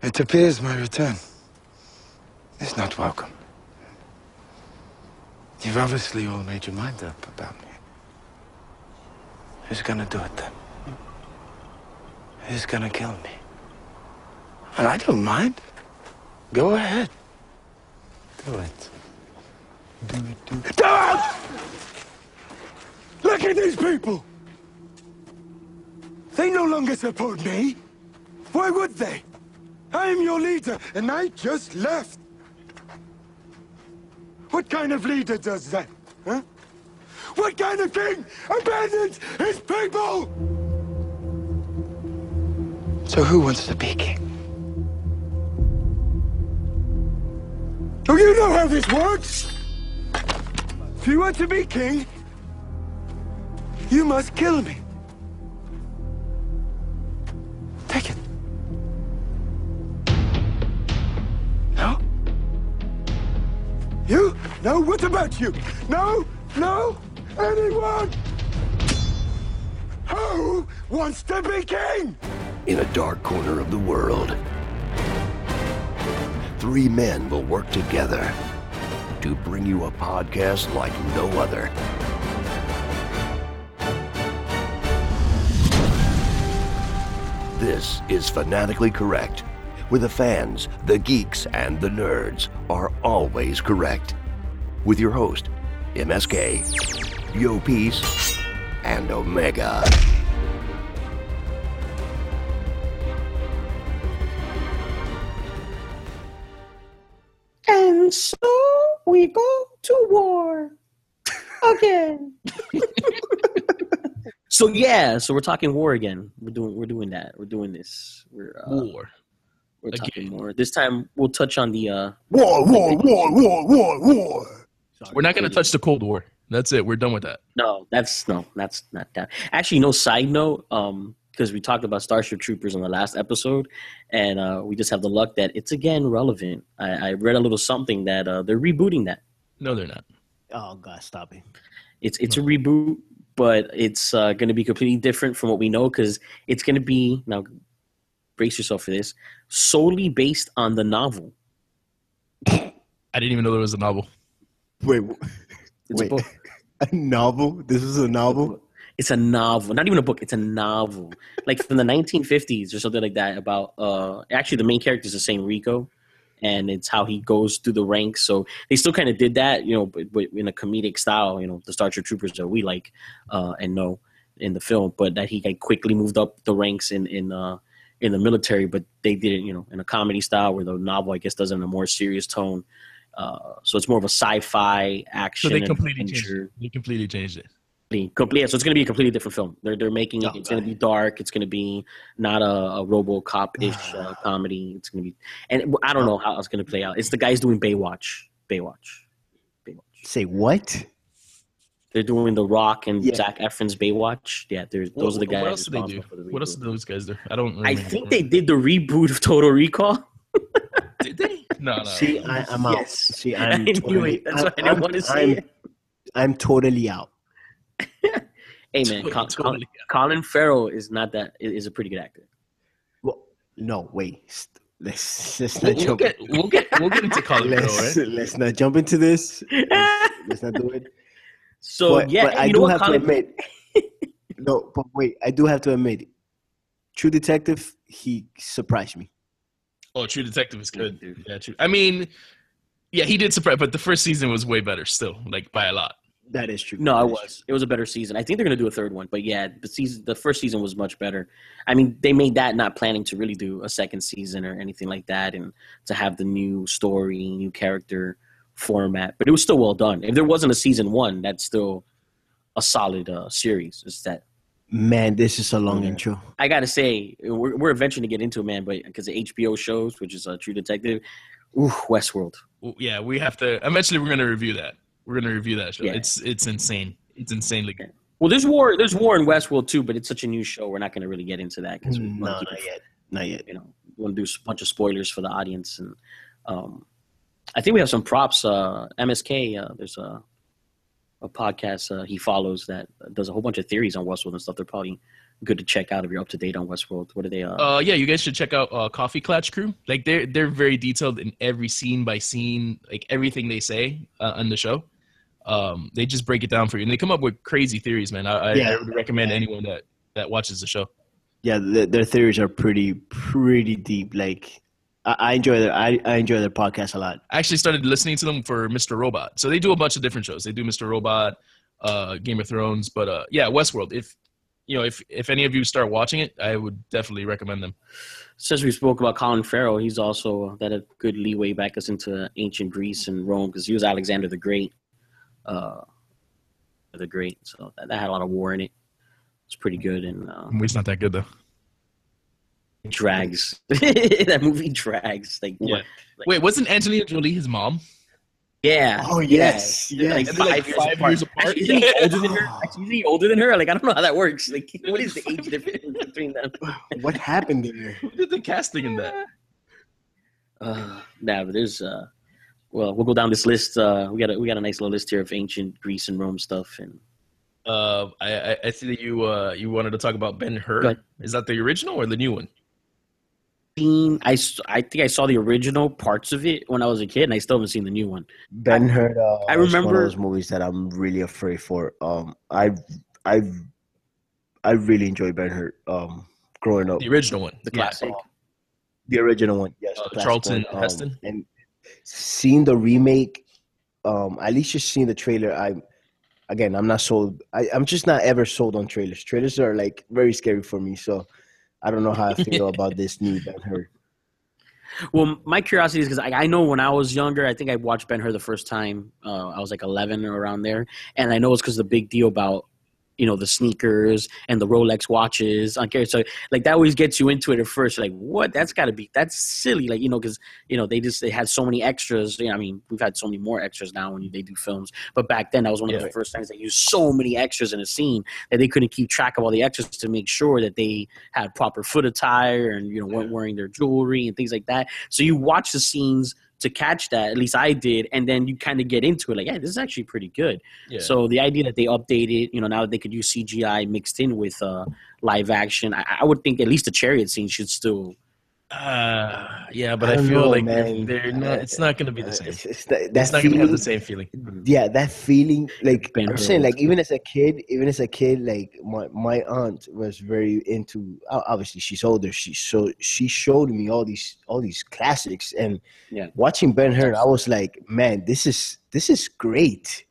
It appears my return is not welcome. You've obviously all made your mind up about me. Who's gonna do it then? Who's gonna kill me? And I don't mind. Go ahead. Do it. Do it, do it. Do it! Look at these people! They no longer support me. Why would they? I am your leader, and I just left. What kind of leader does that? Huh? What kind of king abandons his people? So who wants to be king? Do you know how this works. If you want to be king, you must kill me. No? What about you? No? No? Anyone? Who wants to be king? In a dark corner of the world, three men will work together to bring you a podcast like no other. This is Fanatically Correct, where the fans, the geeks, and the nerds are always correct. With your host, MSK, Yo Peace, and Omega. And so we go to war again. So yeah, so we're talking war again. We're doing we're doing that. We're doing this. We're uh, War. we're talking again. more. This time we'll touch on the uh War, war, war, war, war, war. We're not going to touch the Cold War. That's it. We're done with that. no, that's no, that's not that. Actually, no side note, um, because we talked about Starship Troopers on the last episode, and uh, we just have the luck that it's again relevant. I, I read a little something that uh, they're rebooting that. No, they're not. Oh God, stop it! It's it's a reboot, but it's uh, going to be completely different from what we know because it's going to be now. Brace yourself for this. Solely based on the novel. I didn't even know there was a novel. Wait, It's a wait, book. a novel? This is a novel? It's a novel, not even a book. It's a novel, like from the 1950s or something like that. About uh, actually, the main character is the same Rico, and it's how he goes through the ranks. So they still kind of did that, you know, but, but in a comedic style. You know, the Starship Troopers that we like uh, and know in the film, but that he like, quickly moved up the ranks in in uh, in the military. But they did it, you know, in a comedy style, where the novel, I guess, does it in a more serious tone. Uh, so it's more of a sci-fi action. So they and completely changed adventure. it. They completely changed it. Completely- complete- yeah, so it's going to be a completely different film. They're they're making it. Oh, it's going to be dark. It's going to be not a, a RoboCop ish uh, comedy. It's going to be, and I don't know how it's going to play out. It's the guys doing Baywatch. Baywatch. Baywatch. Say what? They're doing The Rock and Yeah. Zac Efron's Baywatch. Yeah, there's those are the guys. What else did they do? the What else reboot. did those guys do? I don't. I think they did the reboot of Total Recall. did. They? No, no. See, I, I'm out. Yes. See, I I'm knew totally, it. That's why I didn't I'm- want to say I'm, it. I'm totally out. Hey man, Totally, Col- Col- totally. Colin Farrell is not that is a pretty good actor. Well, no, wait. Let's let's not we'll jump. get we'll get we'll get into Colin Farrell, let's, right? let's not jump into this. Let's, let's not do it. so but, yeah, but I you do know what, have Colin, to admit. no, but wait, I do have to admit, True Detective, he surprised me. Oh, True Detective is good. Yeah, true. I mean, yeah, he did surprise, but the first season was way better still, like by a lot. That is true. No, That it is was. It was a better season. I think they're going to do a third one, but yeah, the season, the first season was much better. I mean, they made that not planning to really do a second season or anything like that, and to have the new story, new character format. But it was still well done. If there wasn't a season one, that's still a solid uh, series. It's that true. Man, this is a long Yeah. intro. I gotta say, we're, we're eventually to get into it, man. But because the HBO shows, which is uh, True Detective, ooh, Westworld. Well, yeah, we have to. Eventually, we're gonna review that. We're gonna review that show. Yeah. It's it's insane. It's insanely good. Well, there's war. There's war in Westworld too, but it's such a new show. We're not going to really get into that because we No, not it yet. Not yet. you know we want to do a bunch of spoilers for the audience and um i think we have some props uh msk uh there's a a podcast uh, he follows that does a whole bunch of theories on westworld and stuff they're probably good to check out if you're up to date on Westworld? What are they? Uh, Uh, yeah, you guys should check out uh, Coffee Clutch Crew. Like they're they're very detailed in every scene by scene, like everything they say uh, on the show. Um, they just break it down for you, and they come up with crazy theories, man. I, I, Yeah. I would recommend anyone that that watches the show. Yeah, the, their theories are pretty pretty deep. Like I, I enjoy their I, I enjoy their podcast a lot. I actually started listening to them for Mr. Robot. So they do a bunch of different shows. They do Mr. Robot, uh, Game of Thrones, but uh, yeah, Westworld. If you know, if if any of you start watching it, I would definitely recommend them. since we spoke about Colin Farrell, he's also that a good leeway back us into ancient Greece and Rome because he was Alexander the Great, uh, the Great. So that, that had a lot of war in it. It's pretty good and uh, It's not that good though. It drags. that movie drags. Like Yeah. Like, Wait, wasn't Angelina Jolie his mom? yeah. Oh, yes, They're yes. Like They're like five, five years apart. Actually, isn't he older than her? Actually, isn't he older than her? Like I don't know how that works. Like what is the age difference between them? What happened there? Who did the casting in that? Uh, nah, but there's uh, well, we'll go down this list. Uh, we got a we got a nice little list here of ancient Greece and Rome stuff, and Uh, I, I I see that you uh you wanted to talk about Ben Hur. Is that the original or the new one? Seen. I s- I think I saw the original parts of it when I was a kid, and I still haven't seen the new one. Ben Hur. Uh, I is one remember- of those movies that I'm really afraid for. Um, I I I really enjoyed Ben Hur. Um, growing up, The original one, the Yeah. classic. the original one, yes, Uh, the Charlton one, um, Heston? and seeing the remake. Um, at least just seeing the trailer, I again, I'm not sold. I, I'm just not ever sold on trailers. Trailers are like very scary for me. So I don't know how I feel about this new Ben Hur. Well, my curiosity is because I, I know when I was younger, I think I watched Ben Hur the first time. Uh, I was like 11 or around there, and I know it's because the big deal about you know the sneakers and the Rolex watches. Okay, so like that always gets you into it at first. Like, what? That's got to be that's silly. Like you know, because you know they just they had so many extras. You know, I mean, we've had so many more extras now when they do films, but back then that was one of Yeah. the first times they used so many extras in a scene that they couldn't keep track of all the extras to make sure that they had proper foot attire and you know weren't wearing their jewelry and things like that. So you watch the scenes to catch that. At least I did, and then you kind of get into it. Like, yeah, this is actually pretty good. Yeah. So the idea that they updated, you know, now that they could use CGI mixed in with uh, live action, I, I would think at least the chariot scene should still. Uh, yeah, but I I, feel know, like man. they're not. It's not gonna be the Uh, same. It's, it's that, It's not gonna have feeling. the same feeling. yeah that feeling like i'm saying like even as a kid even as a kid like my my aunt was very into obviously she's older she so she showed me all these all these classics and Yeah. watching ben hur i was like man this is this is great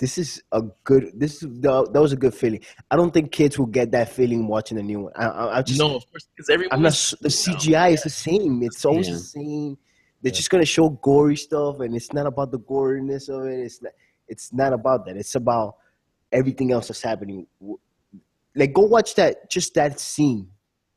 this is a good this is that that was a good feeling i don't think kids will get that feeling watching a new one i, I, I just no, of course, because everyone. I'm not. The CGI is the same. It's always Yeah. the same. They're just gonna show gory stuff, and it's not about the goriness of it. It's not. It's not about that. It's about everything else that's happening. Like, go watch that. Just that scene.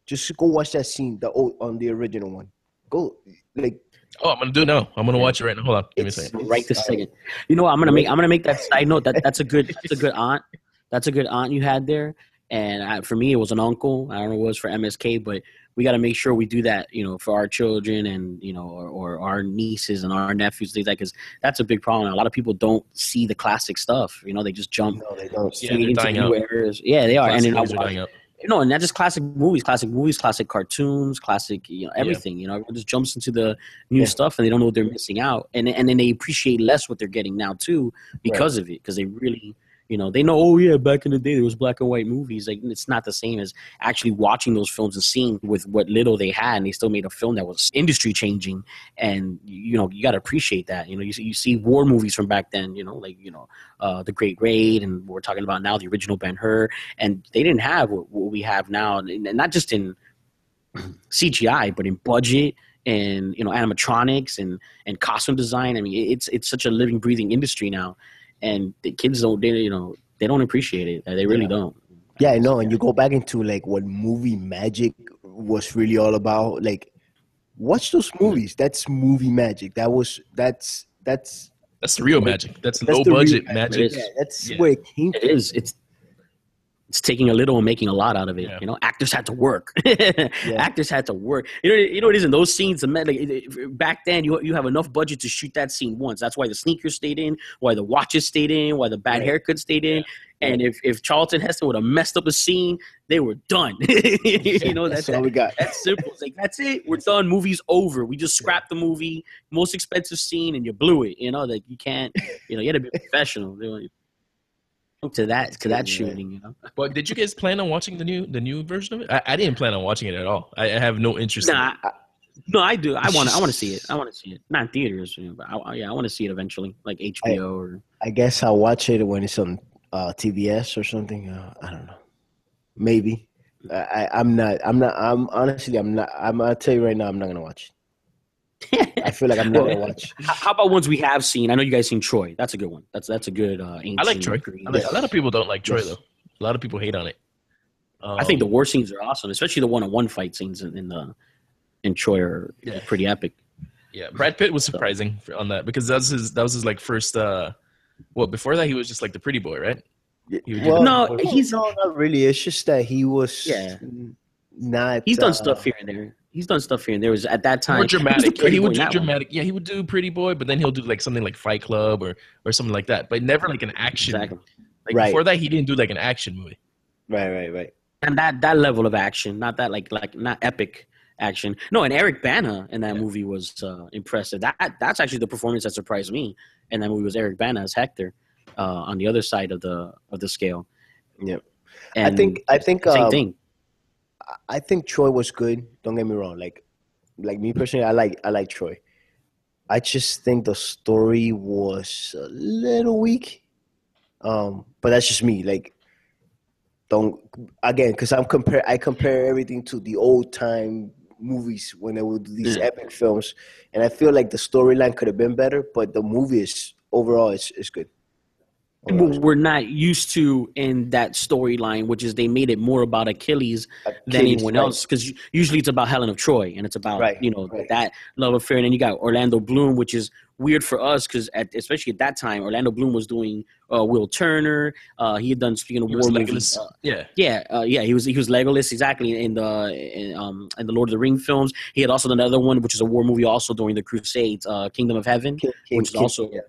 Just go watch that scene. The old on the original one. Go like. Oh, I'm gonna do it now. I'm gonna watch it right now. Hold on, give me a second. right this uh, second. You know, what I'm gonna make. I'm gonna make that side note. That that's a good. That's a good aunt. That's a good aunt you had there. And I, for me, it was an uncle. I don't know what it was for MSK, but we got to make sure we do that. You know, for our children and you know, or, or our nieces and our nephews, things like. Because that's a big problem. A lot of people don't see the classic stuff. You know, they just jump No, they don't. Yeah, they're dying out. Yeah, they are. Classic and then I movies are watch- out. no, and not just classic movies, classic movies, classic cartoons, classic, you know, everything. You know, everyone just jumps into the new Yeah. stuff and they don't know what they're missing out, and and then they appreciate less what they're getting now too because of it, because they really, you know, they know, oh yeah, back in the day there was black and white movies. Like it's not the same as actually watching those films and seeing with what little they had, and they still made a film that was industry changing, and you know, you got to appreciate that. You know, you see, you see war movies from back then, you know, like you know, uh, the Great Raid, and we're talking about now the original Ben Hur and they didn't have what, what we have now, and not just in CGI, but in budget and you know animatronics and and costume design. I mean, it's it's such a living, breathing industry now, and the kids don't they you know they don't appreciate it. They really Yeah. don't. Yeah, I know. And you go back into like what movie magic was really all about. Like, watch those movies. That's movie magic. That was that's that's That's the real magic. That's, That's low budget magic. magic. Yeah, that's Yeah. where it came from. is. It's it's taking a little and making a lot out of it. Yeah. You know, actors had to work. Actors had to work. You know, you know it is in those scenes. Like, back then, you you have enough budget to shoot that scene once. That's why the sneakers stayed in, why the watches stayed in, why the bad Right. haircut stayed in. And if if Charlton Heston would have messed up a scene, they were done. you know, that's that's all we got. that's simple. It's like that's it. We're done. Movie's over. We just scrapped the movie. Most expensive scene, and you blew it. You know that you can't. You know you had to be professional. You know, To that to that Yeah. shooting. You know. But did you guys plan on watching the new the new version of it? I, I didn't plan on watching it at all. I, I have no interest. in Nah, it. I, no, I do. I want to. I want to see it. I want to see it. Not in theaters, you know, but I, yeah, I want to see it eventually, like HBO or. I guess I'll watch it when it's on uh, TBS or something. Uh, I don't know. Maybe. I, I, I'm not. I'm not. I'm honestly. I'm not. I'm. I'll tell you right now. I'm not gonna watch. it. I feel like I'm not gonna watch. How how about ones we have seen? I know you guys seen Troy. That's a good one. That's that's a good. Uh, I like Troy. Greek- I like, a lot of people don't like Troy Yes. though. A lot of people hate on it. Um, I think the war scenes are awesome, especially the one-on-one fight scenes in, in the in Troy are Yeah. pretty epic. yeah, Brad Pitt was surprising for, on that because that was his that was his like first. uh Well, before that he was just like the pretty boy, right? He would do Well, No, he's- no, not really. It's just that he was. Yeah. Not. He's done uh, stuff here and there. He's done stuff here and there. Was at that time more he dramatic. pretty he would do that one. dramatic. Yeah, he would do Pretty Boy, but then he'll do like something like Fight Club or or something like that. But never like an action. Exactly. Like Right. before that, he didn't do like an action movie. Right. Right. Right. and that that level of action, not that like like not epic action. No, and Eric Bana in that movie was uh, impressive. That that's actually the performance that surprised me. And that movie was Eric Bana as Hector uh, on the other side of the of the scale. Yep. And I think. I think. same um, thing. I think Troy was good. Don't get me wrong. Like, like me personally, I like I like Troy. I just think the story was a little weak. Um, but that's just me. Like, don't again because I'm compare I compare everything to the old time movies when they would do these epic films, and I feel like the storyline could have been better, but the movie is overall is is good. Overall, What we're not used to in that storyline, which is they made it more about Achilles than anyone right. else, because usually it's about Helen of Troy and it's about Right, you know right. that love affair. And then you got Orlando Bloom, which is weird for us because especially at that time, Orlando Bloom was doing uh, Will Turner. Uh, he had done speaking of He war was movies. Uh, yeah, yeah, uh, yeah, he was he was Legolas exactly in the in, um in the Lord of the Ring films. He had also done another one, which is a war movie, also during the Crusades, uh, Kingdom of Heaven, King- King- which is King- also yeah.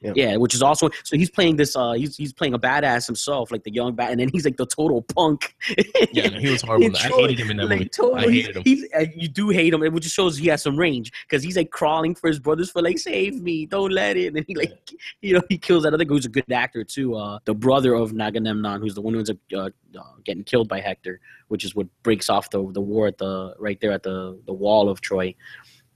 Yeah. yeah, which is also so he's playing this. uh He's he's playing a badass himself, like the young bat, and then he's like the total punk. yeah. no, he was horrible. I hated him in that like, movie. totally, I hated him. He's, uh, you do hate him, which just shows he has some range because he's like crawling for his brothers for like save me, don't let it, and he like you know he kills that other guy who's a good actor too. Uh, the brother of Agamemnon, who's the one who ends up uh, uh, getting killed by Hector, which is what breaks off the the war at the right there at the the wall of Troy.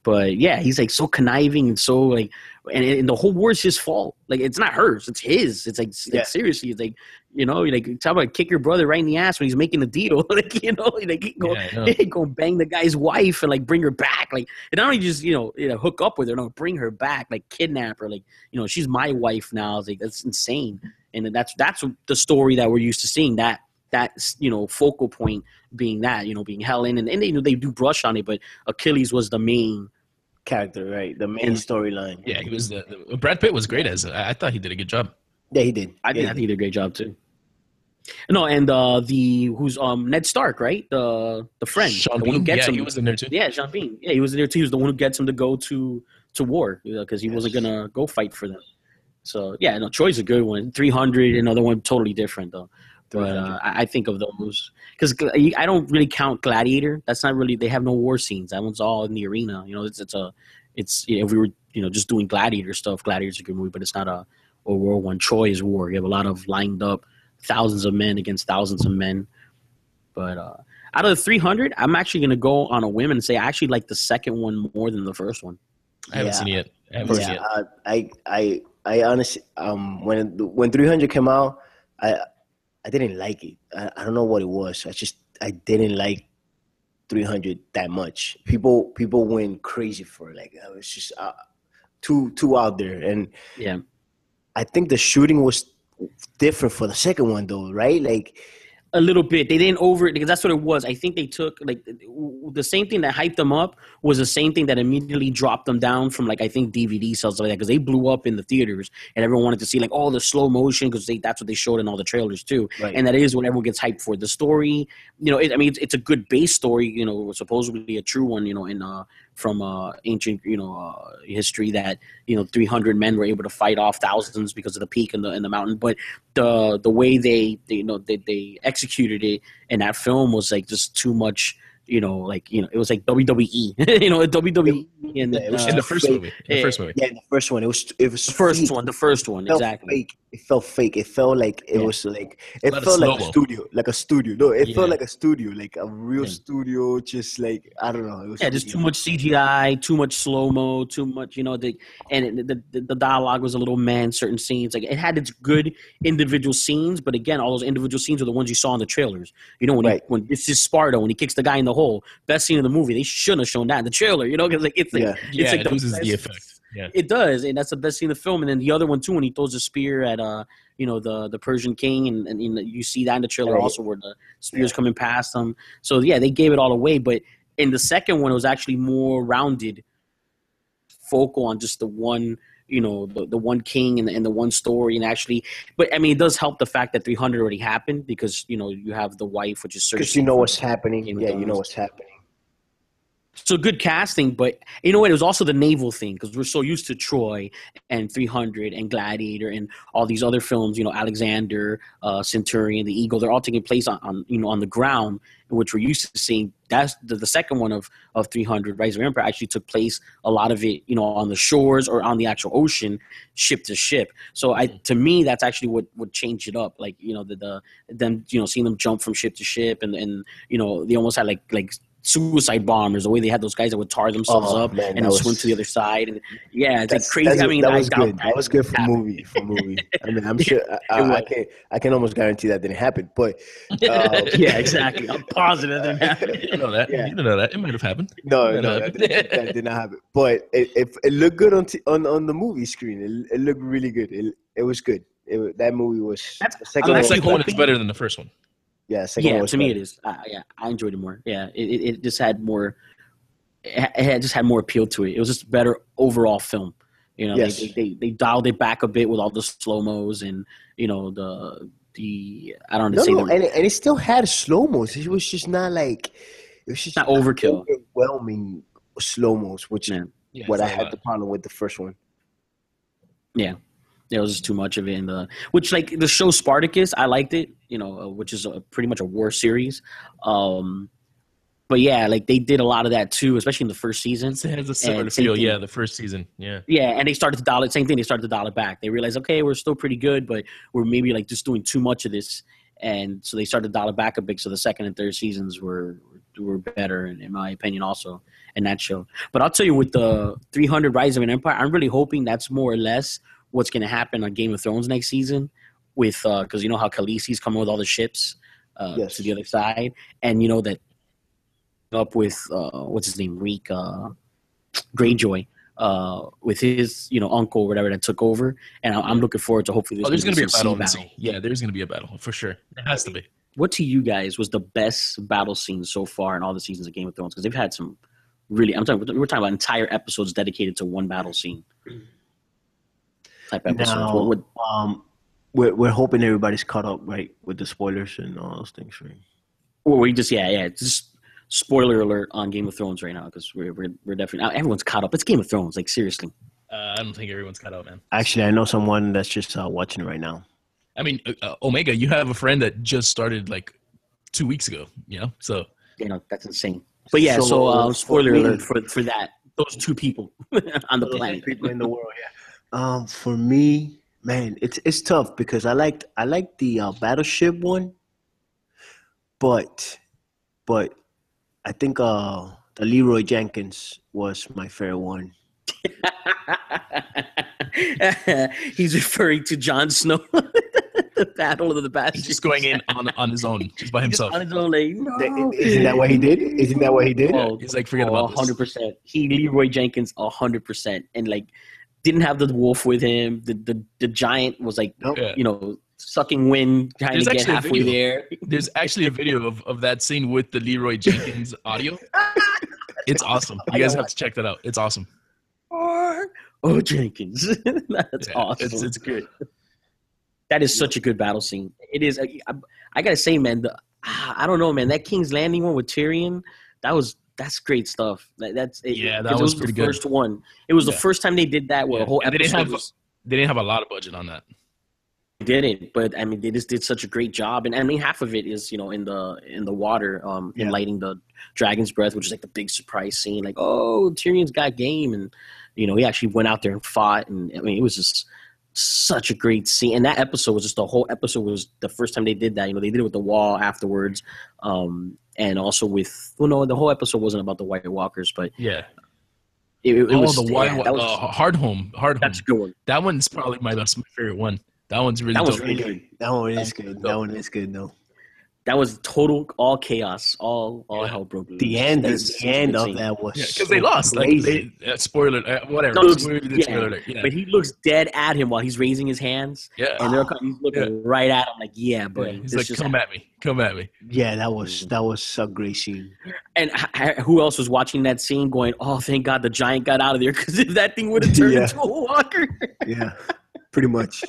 But yeah, he's like so conniving and so like, and, and the whole war is his fault. Like it's not hers, it's his. It's like, like, seriously, it's like you know, like talk about kick your brother right in the ass when he's making the deal. like you know, like he go, Yeah, go bang the guy's wife and like bring her back. Like and not only just you know, you know hook up with her, no, bring her back, like kidnap her. Like you know, she's my wife now. It's like that's insane. And that's that's the story that we're used to seeing. That that you know focal point being that you know being Helen and, and you know they do brush on it, but Achilles was the main. character, right? The main storyline. Yeah, he was the, the Brad Pitt was great as. I, I thought he did a good job. Yeah, he did. I think yeah, I think he did a great job too. No, and uh the who's um Ned Stark, right? The the friend, Sean the one who Bean, gets yeah, him. he was in there too. yeah, Sean Bean. Yeah, he was in there too. He was the one who gets him to go to to war because he wasn't gonna go fight for them. So yeah, no, Troy's a good one. Three hundred, another one totally different though. But uh, I I think of those because I don't really count Gladiator. That's not really. They have no war scenes. That one's all in the arena. You know, it's it's a it's you know, if we were you know just doing Gladiator stuff. Gladiator's a good movie, but it's not a a war one. Troy is war. You have a lot of lined up thousands of men against thousands of men. But uh, out of the 300, I'm actually going to go on a whim and say I actually like the second one more than the first one. I haven't Yeah. seen it. I haven't seen it Uh, I, I, I honestly, um, when when 300 came out, I, I didn't like it. I, I don't know what it was. I just, I didn't like 300 that much. People, people went crazy for it. Like, it was just uh, too, too out there. And Yeah. I think the shooting was different for the second one, though, right? Like, A little bit. They didn't over it because that's what it was. I think they took like the same thing that hyped them up was the same thing that immediately dropped them down from like I think DVD sales like that because they blew up in the theaters and everyone wanted to see like all the slow motion because that's what they showed in all the trailers too. Right. And that is what everyone gets hyped for. The story, you know, it, I mean, it's, it's a good base story. You know, supposedly a true one. You know, in uh, from uh, ancient you know uh, history that you know 300 men were able to fight off thousands because of the peak in the in the mountain. But the the way they, they you know they, they executed it in that film was like just too much. You know, like you know, it was like WWE. you know, WWE and Yeah, it was uh, in the first fake. movie. In the Yeah. first movie. Yeah, the first one. It was it was the first fake. one, the first one, It exactly. fake. It felt fake. It felt like it Yeah. was like it lot felt like a studio, like a studio. No, it Yeah. felt like a studio, like a real Yeah. studio. Just like I don't know. It was Yeah, just too much CGI, too much slow mo, too much, you know. The and it, the, the the dialogue was a little man. Certain scenes, like it had its good individual scenes, but again, all those individual scenes are the ones you saw in the trailers. You know, when Right. he, when this is Sparta, when he kicks the guy in the hole, best scene of the movie. They shouldn't have shown that in the trailer. You know, because like it's like Yeah. Yeah, it's like it the loses the effect. Yeah. It does, and that's the best scene in the film. And then the other one too, when he throws a spear at uh, you know, the the Persian king, and, and, you you see that in the trailer Right. also, where the spears coming past them. So yeah, they gave it all away. But in the second one, it was actually more rounded, focal on just the one, you know, the, the one king and the, and the one story, and actually. But I mean, it does help the fact that 300 already happened because you know you have the wife, which is because you know what's happening. Yeah, you know what's happening. So good casting, but you know what? It was also the naval thing because we're so used to Troy and 300 and Gladiator and all these other films. You know, Alexander, uh, Centurion, the Eagle. They're all taking place on, on you know on the ground, which we're used to seeing. That's the, the second one of of 300. Rise of Empire actually took place a lot of it, you know, on the shores or on the actual ocean, ship to ship. So I, to me, that's actually what would change it up. Like you know, the the them you know seeing them jump from ship to ship and and you know they almost had like like suicide bombers the way they had those guys that would tar themselves Oh, up man, and then was- swim to the other side and yeah it's like crazy i mean that was doubt good. That was good for happened. movie. For movie. I mean, I'm sure. I, I, I can. I can almost guarantee that didn't happen. But uh, yeah exactly i'm positive that happened. You don't know that. Yeah. You don't know that. It might have happened. no, no, happened. that, that did not happen. But it, it, it looked good on t- on on the movie screen. It, it looked really good. It, it was good. It, that movie was. That's- the second the one. actually second one is hoping- better than the first one. Yeah, second yeah one was to me it is uh, yeah i enjoyed it more yeah it, it, it just had more it had- just had more appeal to it it was just a better overall film you know Yes. they, they, they, they dialed it back a bit with all the slow mos and you know the the i don't know No, say no, and it, and it still had slow mos. It was just not like it was just Not overkill. overwhelming slow mos, which Yeah. is Yeah, what I had the problem with the first one. Yeah, there was just too much of it in the which like the show Spartacus. I liked it, you know, uh, which is a, pretty much a war series. Um, but yeah, like they did a lot of that too, especially in the first season. It has a similar feel. Yeah, the first season. Yeah. Yeah, and they started to dial it. Same thing. They started to dial it back. They realized, okay, we're still pretty good, but we're maybe like just doing too much of this, and so they started to dial it back a bit. So the second and third seasons were were better, in, in my opinion, also in that show. But I'll tell you, with the 300 Rise of an Empire, I'm really hoping that's more or less what's going to happen on Game of Thrones next season. With because you know how Khaleesi's coming with all the ships uh, Yes. to the other side, and you know that up with uh, what's his name, Reek uh, Greyjoy uh, with his you know uncle or whatever that took over, and I- I'm looking forward to hopefully Oh, there's gonna gonna be a some battle sea in the sea. Yeah, there's gonna be a battle for sure. It has to be. What to you guys was the best battle scene so far in all the seasons of Game of Thrones? Because they've had some really. I'm talking. We're talking about entire episodes dedicated to one battle scene. Type episodes. Now, What- what- um, we're we're hoping everybody's caught up, right, with the spoilers and all those things, right? or we just yeah yeah just spoiler alert on Game of Thrones right now because we're, we're we're definitely now everyone's caught up. It's Game of Thrones. Like seriously. Uh, I don't think everyone's caught up, man. Actually, I know someone that's just uh, watching right now. I mean, uh, uh, Omega, you have a friend that just started like two weeks ago. You know, so You know that's insane. But yeah, so, So, uh, spoiler alert for for that. Those two people on the planet. people in the world. Yeah. Um, for me, man, it's it's tough because I liked I liked the uh, battleship one, but but I think uh the Leeroy Jenkins was my favorite one. He's referring to Jon Snow, the Battle of the Bastards. he's just going in on on his own, just by Just himself. on his own, like, no. Isn't that what he did? Isn't that what he did? Oh, He's like, forget oh, about this. hundred percent. He Leeroy Jenkins, hundred percent, and like didn't have the wolf with him. The the, the giant was like, Nope. Yeah. you know, sucking wind, trying There's to get actually a halfway video. there. There's actually a video of, of that scene with the Leeroy Jenkins audio. It's awesome. You guys have to check that out. It's awesome. Oh, oh Jenkins, that's Yeah, awesome. It's it's good. That is such a good battle scene. It is. I, I, I gotta say, man. The, ah, I don't know, man. That King's Landing one with Tyrion, that was that's great stuff. That, that's it, Yeah, that it was the good. first one. It was the first time they did that. Where Yeah, a whole and they didn't episode have- was, They didn't have a lot of budget on that. didn't, but I mean, they just did such a great job. And I mean, half of it is you know in the in the water, um, Yeah. in lighting the dragon's breath, which is like the big surprise scene. Like, oh, Tyrion's got game, and you know he actually went out there and fought. And I mean, it was just such a great scene. And that episode was just the whole episode was the first time they did that. You know, they did it with the wall afterwards, um, and also with well, no, the whole episode wasn't about the White Walkers, but Yeah. it, it oh, was the one, yeah, that was uh, Hard Home. Hard Home. that's a good one. That one's probably my that's my favorite one. That one's really That was really good. That one is good. That one is good. No, That was total all chaos, all all Yeah. hell broke loose. the end, That is the end such of that was Yeah, because so they lost. Like they, uh, spoiler, uh, whatever. No, Spoiler, yeah, spoiler. Yeah, But he looks dead at him while he's raising his hands, yeah. and they're he's looking right at him, like, "Yeah, but Yeah, He's like, just come at me, come at me. yeah, that was that was a great scene. And h- h- who else was watching that scene, going, "Oh, thank God the giant got out of there," because if that thing would have turned Yeah. into a walker, Yeah, pretty much.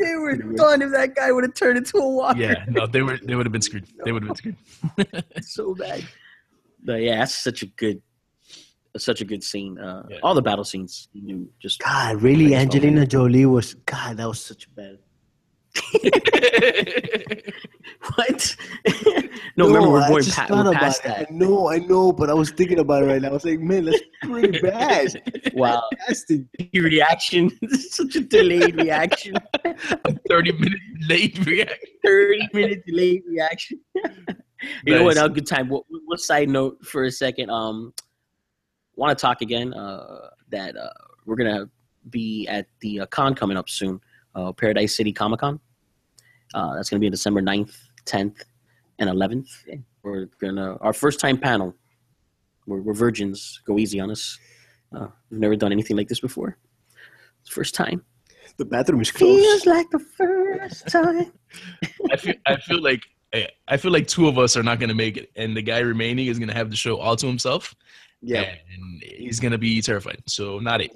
They were Pretty much. done. If that guy would have turned into a walker, Yeah, no, they were they would have been screwed. They would have been screwed. so bad. But yeah, that's such a good, such a good scene. Uh, Yeah. All the battle scenes, you knew, just God, really, Angelina Jolie was God. That was such a bad. what? No, remember we're I going pa- we're past that. I know, I know, but I was thinking about it right now. I was like, man, that's pretty bad. Wow, That's the your reaction, such a delayed reaction. a Thirty minute late reaction. 30 minute delayed reaction. you know what? Nice. Now, good time. What, what side note for a second? Um, want to talk again? Uh, that uh, we're gonna be at the uh, con coming up soon. Uh, Paradise City Comic Con. Uh, that's gonna be December 9th, 10th, and 11th. We're gonna our first time panel. We're, we're virgins. Go easy on us. Uh, we've never done anything like this before. It's first time. the bathroom is Feels like the first time. I feel I feel like I- I feel like two of us are not gonna make it, and the guy remaining is gonna have the show all to himself. Yeah, and he's gonna be terrified. So not it.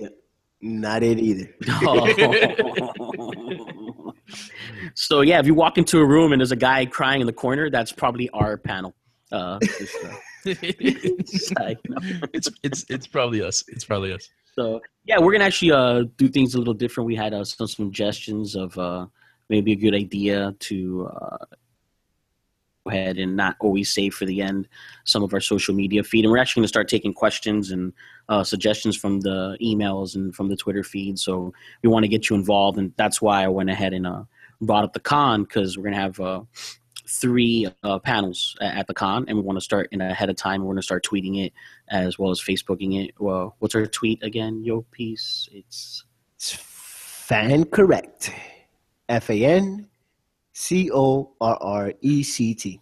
not it either. Oh. so yeah, if you walk into a room and there's a guy crying in the corner, that's probably our panel. Uh, just, uh, it's it's it's probably us. It's probably us. so yeah, we're gonna actually uh, do things a little different. We had uh, some suggestions of uh, maybe a good idea to uh, go ahead and not always save for the end some of our social media feed, and we're actually gonna start taking questions and uh, suggestions from the emails and from the Twitter feed. So we want to get you involved, and that's why I went ahead and uh, brought up the con because we're gonna have uh, three uh, panels at the con, and we want to start in ahead of time. We're gonna start tweeting it as well as Facebooking it. Well, what's our tweet again? Yo, peace. It's It's fan correct. F A N C O R R E C T.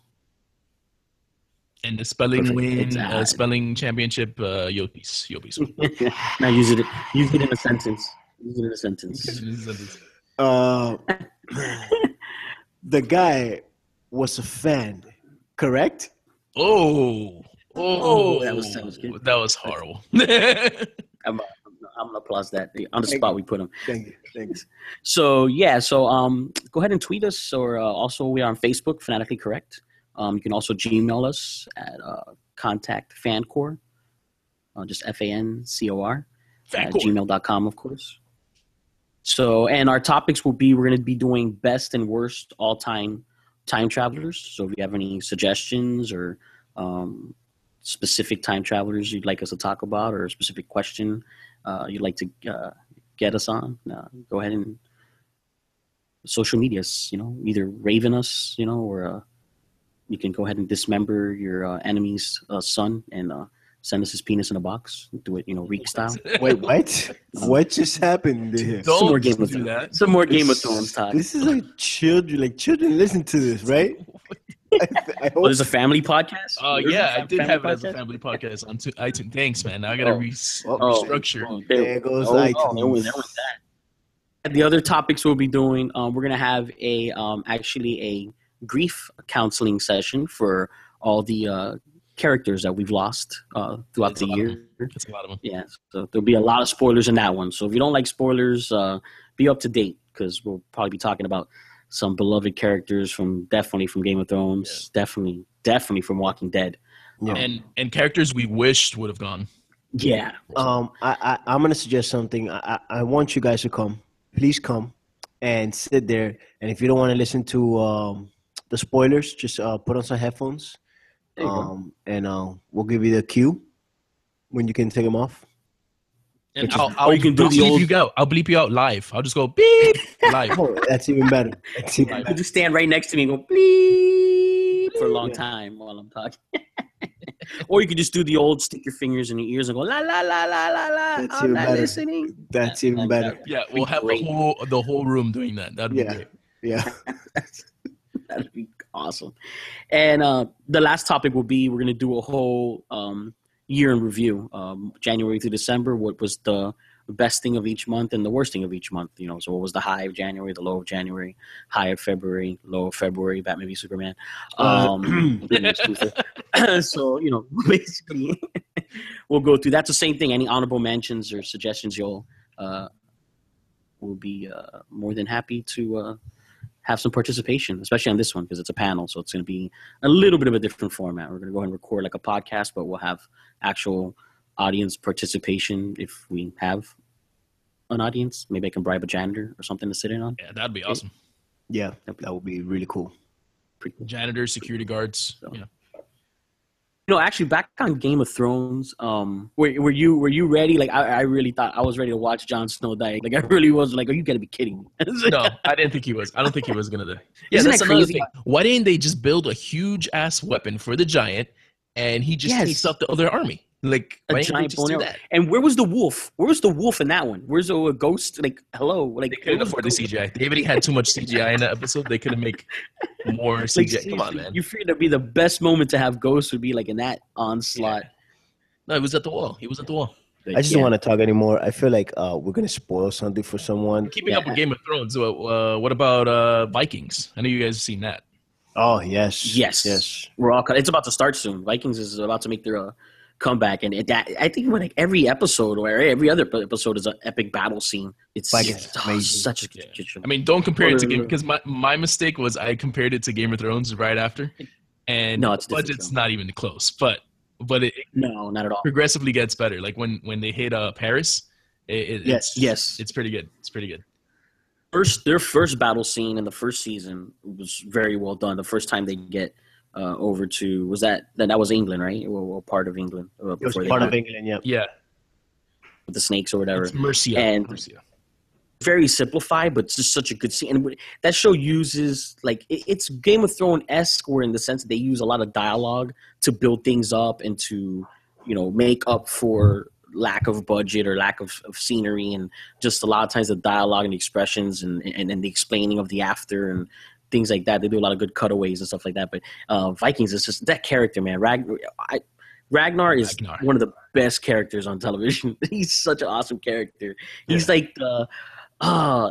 And the spelling Perfect. win, uh, spelling championship, uh, Yopis, Yopis. now use it. Use it in a sentence. Use it in a sentence. Uh, the guy was a fan, correct? oh, oh, Oh, that was- that was good. That was horrible. I'm, I'm gonna applause that on the spot we put him. Thank you. Thanks. So yeah, so um, go ahead and tweet us, or uh, also we are on Facebook, Fanatically Correct. Um, you can also Gmail us at uh, contact fancore, uh, just F A N C O R at Fancore. gmail.com, of course. So, and our topics will be we're going to be doing best and worst all time time travelers. So, if you have any suggestions or um, specific time travelers you'd like us to talk about, or a specific question uh, you'd like to uh, get us on, uh, go ahead and social medias, you know, either raven us, you know, or uh, you can go ahead and dismember your uh, enemy's uh, son and send us his penis in a box. Do it, you know, Reek style. Wait, what? what just happened here? Don't Some more Game of do Thrones. that. Some more Game of This- Thrones talk. This is like children, like children listen to this, right? I, I hope. Oh, there's a family podcast. Oh There's a yeah, I did family have it as a podcast? family podcast on tu- iTunes. Thanks, man. Now I gotta Oh. re- Oh. Restructure. oh, There goes oh, iTunes. oh, there went- there went that. the other topics we'll be doing, um, we're gonna have a um, actually a grief counseling session for all the uh, characters that we've lost uh, throughout That's a the year. That's a lot of them. Yeah, so there'll be a lot of spoilers in that one. So if you don't like spoilers, uh, be up to date because we'll probably be talking about some beloved characters from definitely from Game of Thrones, definitely, definitely from Walking Dead. Yeah. And and characters we wished would have gone. Yeah, Um, I, I I'm gonna suggest something. I, I I want you guys to come. Please come and sit there. And if you don't want to listen to um the spoilers, just uh put on some headphones. There go. Um, and uh, we'll give you the cue when you can take them off. And Which is- I'll, I'll, you can do I'll bleep old- you out. I'll bleep you out live. I'll just go beep live. Oh, that's even better. That's even you just stand right next to me and go bleep for a long Yeah. time while I'm talking. or you could just do the old stick your fingers in your ears and go la la la la la la. That's I'm even not better. listening. That's Yeah, even like better. that. Yeah, we'll have the whole the whole room doing that. That'd be Yeah. great. Yeah. That'd be awesome. And uh, the last topic will be we're going to do a whole um, year in review, um, January through December. What was the best thing of each month and the worst thing of each month? You know, so what was the high of January, the low of January, high of February, low of February, Batman v Superman. Uh, Um, so you know, basically, we'll go through. That's the same thing. Any honorable mentions or suggestions, you'll uh, will be uh, more than happy to uh, have some participation, especially on this one because it's a panel. So it's going to be a little bit of a different format. We're going to go ahead and record like a podcast, but we'll have actual audience participation if we have an audience. Maybe I can bribe a janitor or something to sit in on. Yeah, that'd be awesome. Yeah. That would be really cool. Pretty cool. Janitors, security guards. So- Yeah. Know, actually, back on Game of Thrones, um, were, were you were you ready? Like, I, I really thought I was ready to watch Jon Snow die. Like, I really was. Like, are you gonna be kidding me? No, I didn't think he was. I don't think he was gonna die. Yeah, Isn't that's that another thing. Why didn't they just build a huge ass weapon for the giant, and he just Yes. takes out the other army? Like, A why giant just bone that? And where was the wolf? Where was the wolf in that one? Where's the uh, ghost? Like, hello, like They couldn't afford the? CGI. They already had too much CGI in that episode. They couldn't make more Like, CGI. Come on, man. You figured it'd be the best moment to have ghosts would be like in that onslaught. No, he was at the wall. He was at the wall. I just don't want to talk anymore. I feel like uh, we're gonna spoil something for someone. Keeping up with Game of Thrones. Uh, uh, what about uh, Vikings? I know you guys have seen that. Oh yes, Yes, yes. We're all. It's about to start soon. Vikings is about to make their uh, comeback, and it, that I think when like every episode or every other episode is an epic battle scene. It's like is oh, such a Yeah. good show. I mean, don't compare it to Game because my, my mistake was I compared it to Game of Thrones right after, and No, it's the different, budget's not even close. But but it, it no, not at all. progressively gets better. Like when when they hit uh Paris, it, it, Yes, it's, yes. it's pretty good. It's pretty good. First, their first battle scene in the first season was very well done. The first time they get uh, over to was that that, that was England, right? Or, or part of England uh, It was before they part of England. Yeah. Yeah, with the snakes or whatever. it's Mercia. And- Mercia. very simplified, but it's just such a good scene. And that show uses like it, it's Game of Thrones esque, where in the sense that they use a lot of dialogue to build things up and to you know make up for lack of budget or lack of, of scenery and just a lot of times the dialogue and the expressions and, and and the explaining of the after and things like that. They do a lot of good cutaways and stuff like that. But uh, Vikings is just that character, man. Rag, I, Ragnar is Ragnar. one of the best characters on television. He's such an awesome character. He's like the uh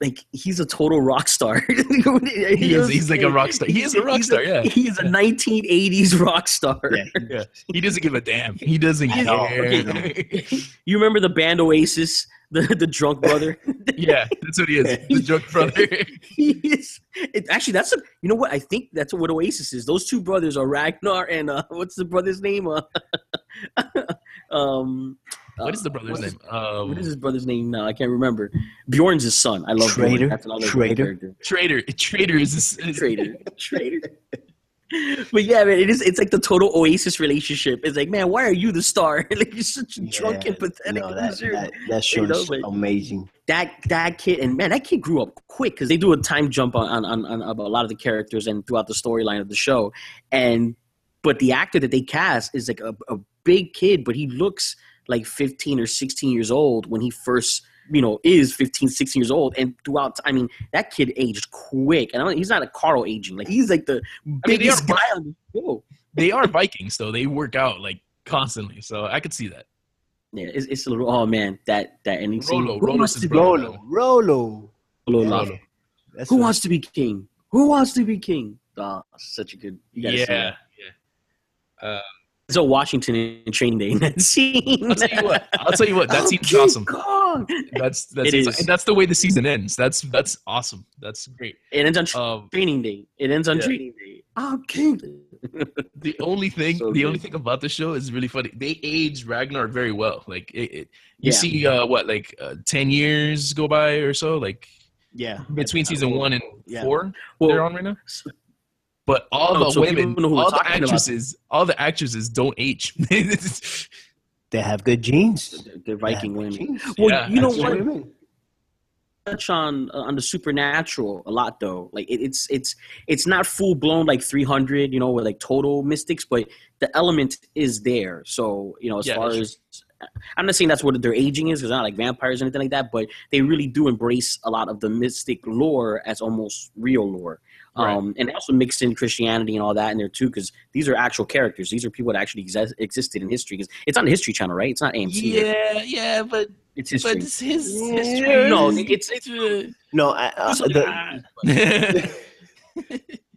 like he's a total rock star. He is. He's like a rock star. He is a rock He's star. Yeah. He is a 1980s rock star. Yeah. Yeah. He doesn't give a damn. He doesn't I know. care. You remember the band Oasis, the the drunk brother? yeah, that's what he is. The drunk brother. he is. It, actually, that's a. You know what? I think that's what Oasis is. Those two brothers are Ragnar and uh, what's the brother's name? Uh, um, What is the uh, brother's what's his- name? Um, what is his brother's name now? I can't remember. Bjorn's his son. I love Trader. Bjorn. That's another great Traitor? character. Trader. Trader is this. Is, Traitor. Traitor. But yeah, man, it is. It's like the total Oasis relationship. It's like, man, why are you the star? like you're such a drunk Yeah. and pathetic No, that, loser. that, that show know, is like- amazing. that that kid and man, that kid grew up quick because they do a time jump on on, on on a lot of the characters and throughout the storyline of the show. And but the actor that they cast is like a, a big kid, but he looks like 15 or 16 years old when he first you know is 15 16 years old and throughout i mean that kid aged quick and I don't, he's not a carl aging like he's like the they biggest are- guy on the show they are Vikings though. They work out like constantly, so I could see that. Yeah, it's, it's a little. Oh man, that that ending scene. Rollo, Who wants to be. Rollo, Rollo. Rollo. Rollo. That's Who what- wants to be king? Who wants to be king? Oh, such a good. You gotta see Yeah, that. Uh, So Washington in Training Day in that scene. I'll tell you what. I'll tell you what. That Oh, seems King awesome. That's that's It is. and that's the way the season ends. That's that's awesome. That's great. It ends on tra- Um, Training Day. It ends on Yeah. Training Day. I'm king. the only thing, So the only thing about the show is really funny. They age Ragnar very well. Like it, it you Yeah. see, uh, what like uh, ten years go by or so, like Yeah. between season one and Yeah. four Well, they're on right now. But all Oh, the so women, who all the talking about. actresses, all the actresses don't age. They have good genes. they're They have Viking good women. genes. Well, Yeah, you know that's what? true. Women. touch on uh, on the supernatural a lot though. Like it, it's it's it's not full blown like 300, you know, with like total mystics, but the element is there. So you know, as Yeah, far that's as I'm not saying that's what their aging is, because not like vampires or anything like that, but they really do embrace a lot of the mystic lore as almost real lore. Right. Um, and also mixed in Christianity and all that in there too, because these are actual characters. These are people that actually exist, existed in history. Because it's on the History Channel, right? It's not AMC. yeah, yeah, but it's but history. it's his Yeah. history. No, it's it's No, I, uh, the,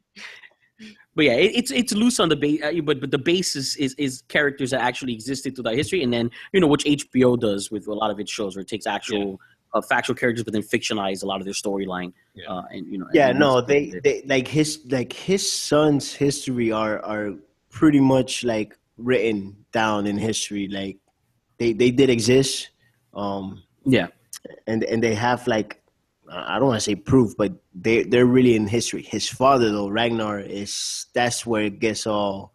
but yeah, it, it's it's loose on the base, uh, but but the basis is is characters that actually existed throughout history, and then you know which HBO does with a lot of its shows, where it takes actual uh, factual characters, but then fictionize a lot of their storyline. Yeah. Uh, and you know, yeah, no, that's- they, they like his like his son's history are are pretty much like written down in history. Like they they did exist, um, yeah, and and they have like I don't want to say proof, but they they're really in history. His father though, Ragnar, is that's where it gets all.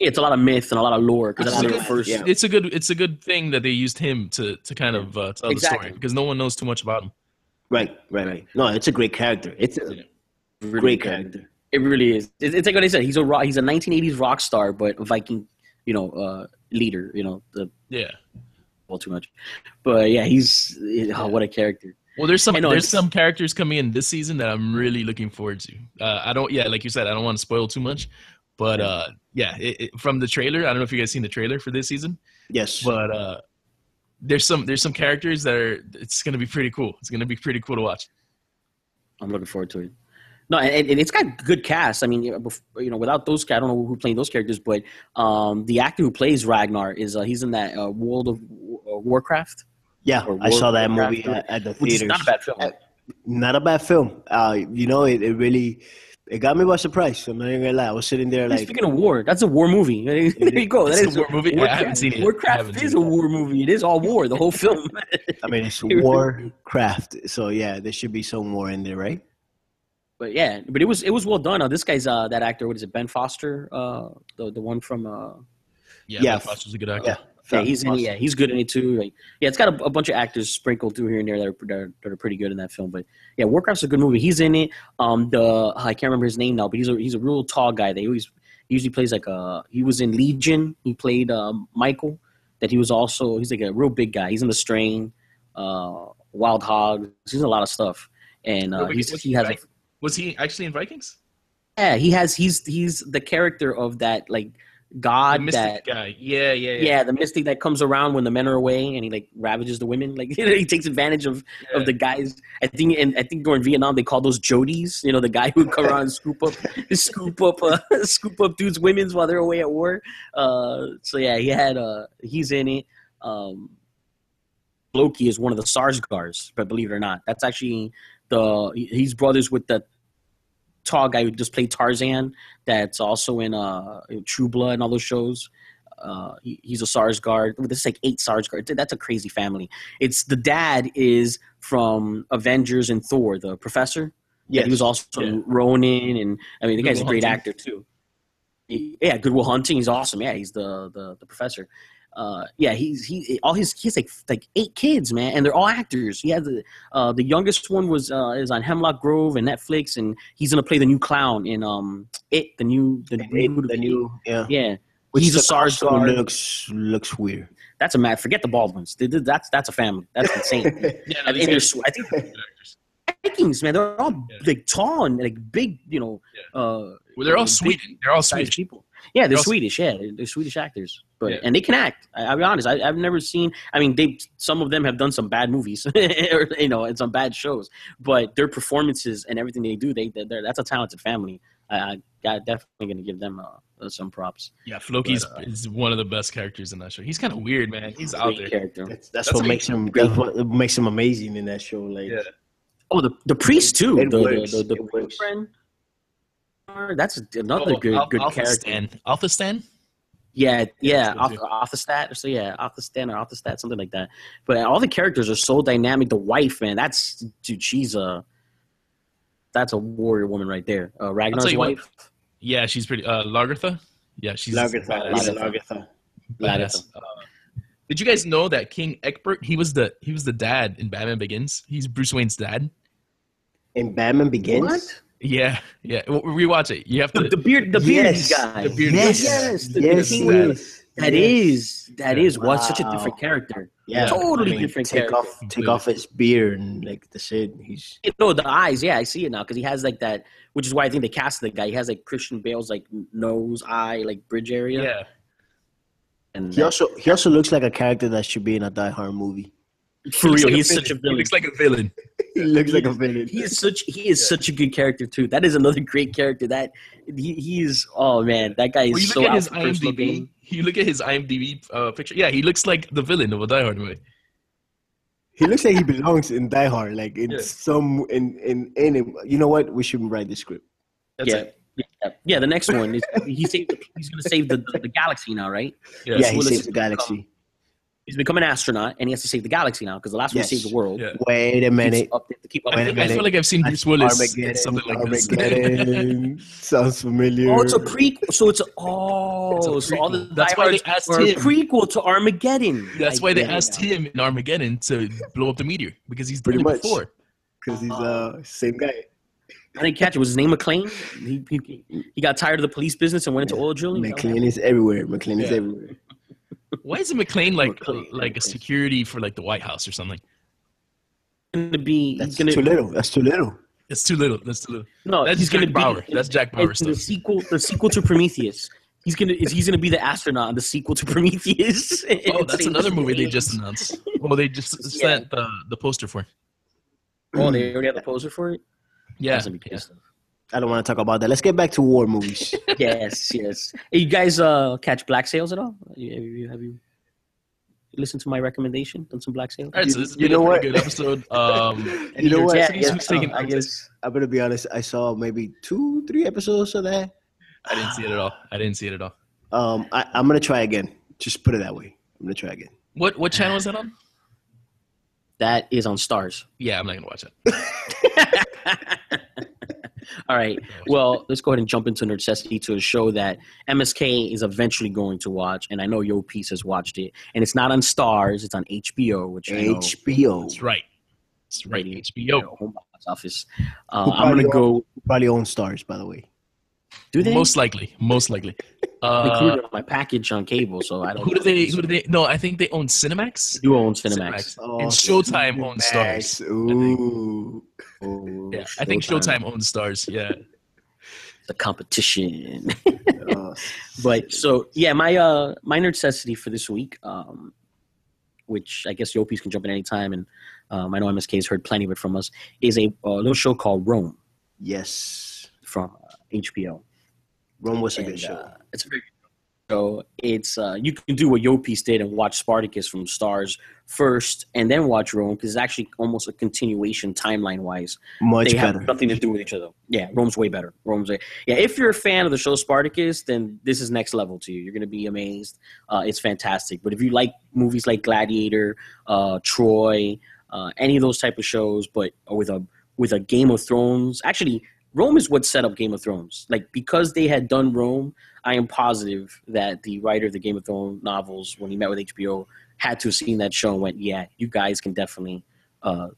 it's a lot of myth and a lot of lore because It's that's a, good, first. yeah. it's a good it's a good thing that they used him to to kind of uh, tell the story because no one knows too much about him. Right, right, right. No, it's a great character. It's a really great good. character. It really is. It's, it's like what I said. He's a rock, he's a 1980s rock star, but a Viking, you know, uh, leader. You know, the Yeah. well too much, but yeah, he's oh, what a character. Well, there's some there's some characters coming in this season that I'm really looking forward to. Uh, I don't, yeah, like you said, I don't want to spoil too much, but uh, yeah, it, it, from the trailer, I don't know if you guys seen the trailer for this season, Yes, but uh, there's some there's some characters that are it's gonna be pretty cool. It's gonna be pretty cool to watch. I'm looking forward to it. No, and, and it's got good cast. I mean, you know, bef- you know, without those, I don't know who playing those characters, but um, the actor who plays Ragnar is uh, he's in that uh, World of uh, Warcraft, yeah, I saw that Warcraft, movie at, at the which is theaters. not a bad film. Uh, Not a bad film. Uh, you know, it, it really it got me by surprise. I'm not even gonna lie. I was sitting there like, Speaking of war, that's a war movie. There you go. It's That a war movie? I haven't seen it. Warcraft is a war movie. It is all war. The whole film. I mean, it's Warcraft, so yeah, there should be some war in there, right? but yeah, but it was it was well done. Uh, this guy's uh, that actor. What is it? Ben Foster, uh, the the one from uh, Yeah, Yeah. Ben Foster's a good actor. Yeah, yeah, he's in, yeah, he's good in it too. Like, yeah, it's got a, a bunch of actors sprinkled through here and there that are, that are that are pretty good in that film. But yeah, Warcraft's a good movie. He's in it. Um, the I can't remember his name now, but he's a he's a real tall guy. They always he usually plays like a he was in Legion. He played um, Michael. That he was also he's like a real big guy. He's in The Strain, uh, Wild Hogs. He's in a lot of stuff, and uh, Wait, he has Vi- was he actually in Vikings? yeah he has he's he's the character of that like god mystic that guy. Yeah, yeah, yeah. yeah, the mystic that comes around when the men are away and he like ravages the women. Like he takes advantage of, Yeah. of the guys. I think and I think during Vietnam they call those jodies. You know, the guy who would come around and scoop up scoop up uh, scoop up dudes' women's while they're away at war. Uh, so yeah, he had uh he's in it. Um, Floki is one of the Skarsgårds, but believe it or not, that's actually the he's brothers with the tall guy who just played Tarzan. That's also in uh True Blood and all those shows. Uh, he, he's a Skarsgård. This is like eight Skarsgårds. That's a crazy family. It's the dad is from Avengers and Thor, the professor. Yeah, he was also Yeah. Ronin, and I mean the Good guy's a great Hunting. actor too. He- yeah, Good Will Hunting. He's awesome. Yeah, he's the the, the professor. Uh, yeah, he's he all his he has like like eight kids, man, and they're all actors. He has the uh, the youngest one was uh, is on Hemlock Grove and Netflix, and he's gonna play the new clown in um it the new the, new, the new yeah. yeah. Which he's a the Skarsgård. looks looks weird. That's a mad. Forget the Baldwins. They That's that's a family. That's insane. Yeah, I no, think, these they're, guys- I think Vikings, man, they're all Yeah. like tall and like big. You know, Yeah. uh, Well, they're all big Sweden. They're all Swedish. people. Yeah, they're They're all- Swedish. Yeah, they're, they're Swedish actors. But Yeah. and they can act. I, I'll be honest. I, I've never seen. I mean, they some of them have done some bad movies, or, you know, and some bad shows. But their performances and everything they do, they they're, that's a talented family. I, I got definitely going to give them uh, some props. Yeah, Floki's But, uh, is one of the best characters in that show. He's kind of weird, man. He's out there. character. That's, that's, That's what makes you- him. That's what makes him amazing in that show. Like, Yeah. Oh, the the priest too. It the, works. the, the, It the works. friend. That's another Oh, good Al- good Alpha character. Stan. Alpha Stan? Yeah, yeah, off, off the stat, or so yeah, off the stand or off the stat, something like that. But all the characters are so dynamic. The wife, man, that's dude. She's a that's a warrior woman right there. Uh, Ragnar's you what, wife. Yeah, she's pretty. Uh, Lagertha? Yeah, she's Lagertha, badass. yeah, Lagertha. Uh, did you guys know that King Egbert? He was the he was the dad in Batman Begins. He's Bruce Wayne's dad. In Batman Begins. What? Yeah, yeah. Well, rewatch it. You have to. the beard, the beard Yes. guy. The bearded Yes, guy. Yes, the- yes, the- yes. That yes. is, that is what such a different character. Yeah, Totally I mean, different Take character. off, take off his beard and like the shit. He's You know the eyes, yeah, I see it now because he has like that, which is why I think they cast the guy. He has like Christian Bale's like nose, eye, like bridge area. Yeah, and he also he also looks like a character that should be in a Die Hard movie. For real, like he's such a He villain. looks like a villain. He looks like a villain. He is such he is such a good character too. That is another great character. That he, he is. Oh man, that guy is When you so look at out his IMDb, gain. you look at his IMDb uh, picture. Yeah, he looks like the villain of a Die Hard movie. He looks like he belongs in Die Hard. Like in Yeah. some in in in. him. You know what? We should write the script. That's yeah. it. Yeah, yeah. The next one is he saved. He's going to save the, the, the galaxy now, right? Yeah, Yeah, he Will saves the galaxy. He's become an astronaut, and he has to save the galaxy now because the last one Yes. he saved the world. yeah. Wait a minute. Up, to keep up I, Wait a think, I feel like I've seen Bruce Willis in something like this. Armageddon. Sounds familiar. Oh, it's a prequel. So it's a, oh, It's a so all the. That's why they diehards asked are a him. prequel to Armageddon. That's I why they get asked now. him in Armageddon to blow up the meteor because he's done Pretty it much. before. because he's uh same guy. I didn't catch it. Was his name McClane? He, he, he got tired of the police business and went into oil drilling. McClane is everywhere. McClane is everywhere. Why isn't McClane like McClane, like a security for like the White House or something? Going to be. That's gonna, too little. That's too little. It's too little. That's too little. No, That's he's gonna Jack be That's Jack Bauer in the sequel. The sequel to Prometheus. He's gonna is he's gonna be the astronaut in the sequel to Prometheus. Oh, that's another movie they just announced. Well, they just Yeah. sent the uh, the poster for. Oh, they already have the poster for it. Yeah, That's gonna be yeah. Pissed. I don't want to talk about that. Let's get back to war movies. yes, yes. You guys uh catch Black Sails at all? Have you, have you listened to my recommendation? Done some Black Sails? All right, so You- this has you been a know pretty what? good episode. Um, You know what? Yeah, yeah, who's taking uh, I notes? guess. I'm gonna be honest. I saw maybe two, three episodes of that. I didn't see it at all. I didn't see it at all. Um, I, I'm gonna try again. Just put it that way. I'm gonna try again. What what channel is that on? That is on Starz. Yeah, I'm not gonna watch it. All right. Well, let's go ahead and jump into Necessity to a show that MSK is eventually going to watch, and I know Yo Piece has watched it, and it's not on Starz; it's on HBO, which I know HBO That's right. That's right. Radio, HBO. home box office. Uh, I'm gonna probably go. probably owns Starz, by the way. Do they? Most likely. Most likely. Uh, included on my package on cable, so I don't. who do they? Who do they? No, I think they own Cinemax. You own Cinemax. Oh, and Showtime owns Starz. Ooh. Oh, Yeah, I think Showtime owns Starz. Yeah. The competition. Oh, but so yeah, my uh my necessity for this week, um, which I guess Yopies can jump in anytime, and um, I know MSK has heard plenty of it from us, is a, uh little show called Rome yes. from HBO. Rome was a And, good show. uh, it's a very good show. It's uh, you can do what Yopies did and watch Spartacus from Starz first, and then watch Rome because it's actually almost a continuation timeline wise. Much they better. have nothing to do with each other. Yeah, Rome's way better. Rome's way, yeah. If you're a fan of the show Spartacus, then this is next level to you. You're gonna be amazed. Uh, it's fantastic. But if you like movies like Gladiator, uh, Troy, uh, any of those type of shows, but with a with a Game of Thrones, actually. Rome is what set up Game of Thrones. Like because they had done Rome, I am positive that the writer of the Game of Thrones novels, when he met with HBO, had to have seen that show and went, "Yeah, you guys can definitely uh,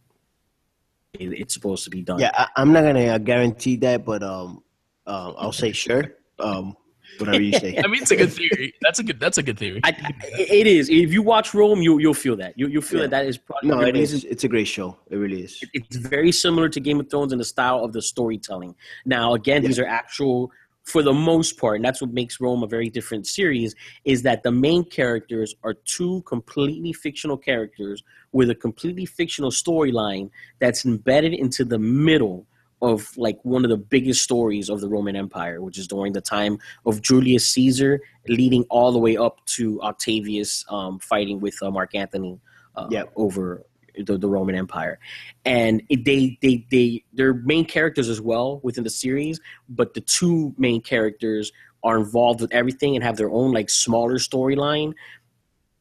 it- it's supposed to be done. Yeah, I, I'm not gonna uh, guarantee that, but um, um, I'll say sure. Um, whatever you say. I mean, it's a good theory. That's a good. That's a good theory. I, I- it is. If you watch Rome, you you'll feel that. You you'll feel Yeah. that that is probably No, the it reason- It's a great show. It really is. It's very similar to Game of Thrones in the style of the storytelling. Now, again, these are actual for the most part, and that's what makes Rome a very different series, is that the main characters are two completely fictional characters with a completely fictional storyline that's embedded into the middle of like one of the biggest stories of the Roman Empire, which is during the time of Julius Caesar, leading all the way up to Octavius um, fighting with uh, Mark Antony uh, Yep. over the, the Roman Empire, and it, they they they they're main characters as well within the series, but the two main characters are involved with everything and have their own like smaller storyline.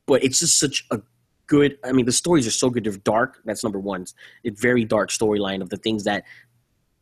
But it's just such a good. I mean, the stories are so good. They're dark. That's number one. It's very dark storyline of the things that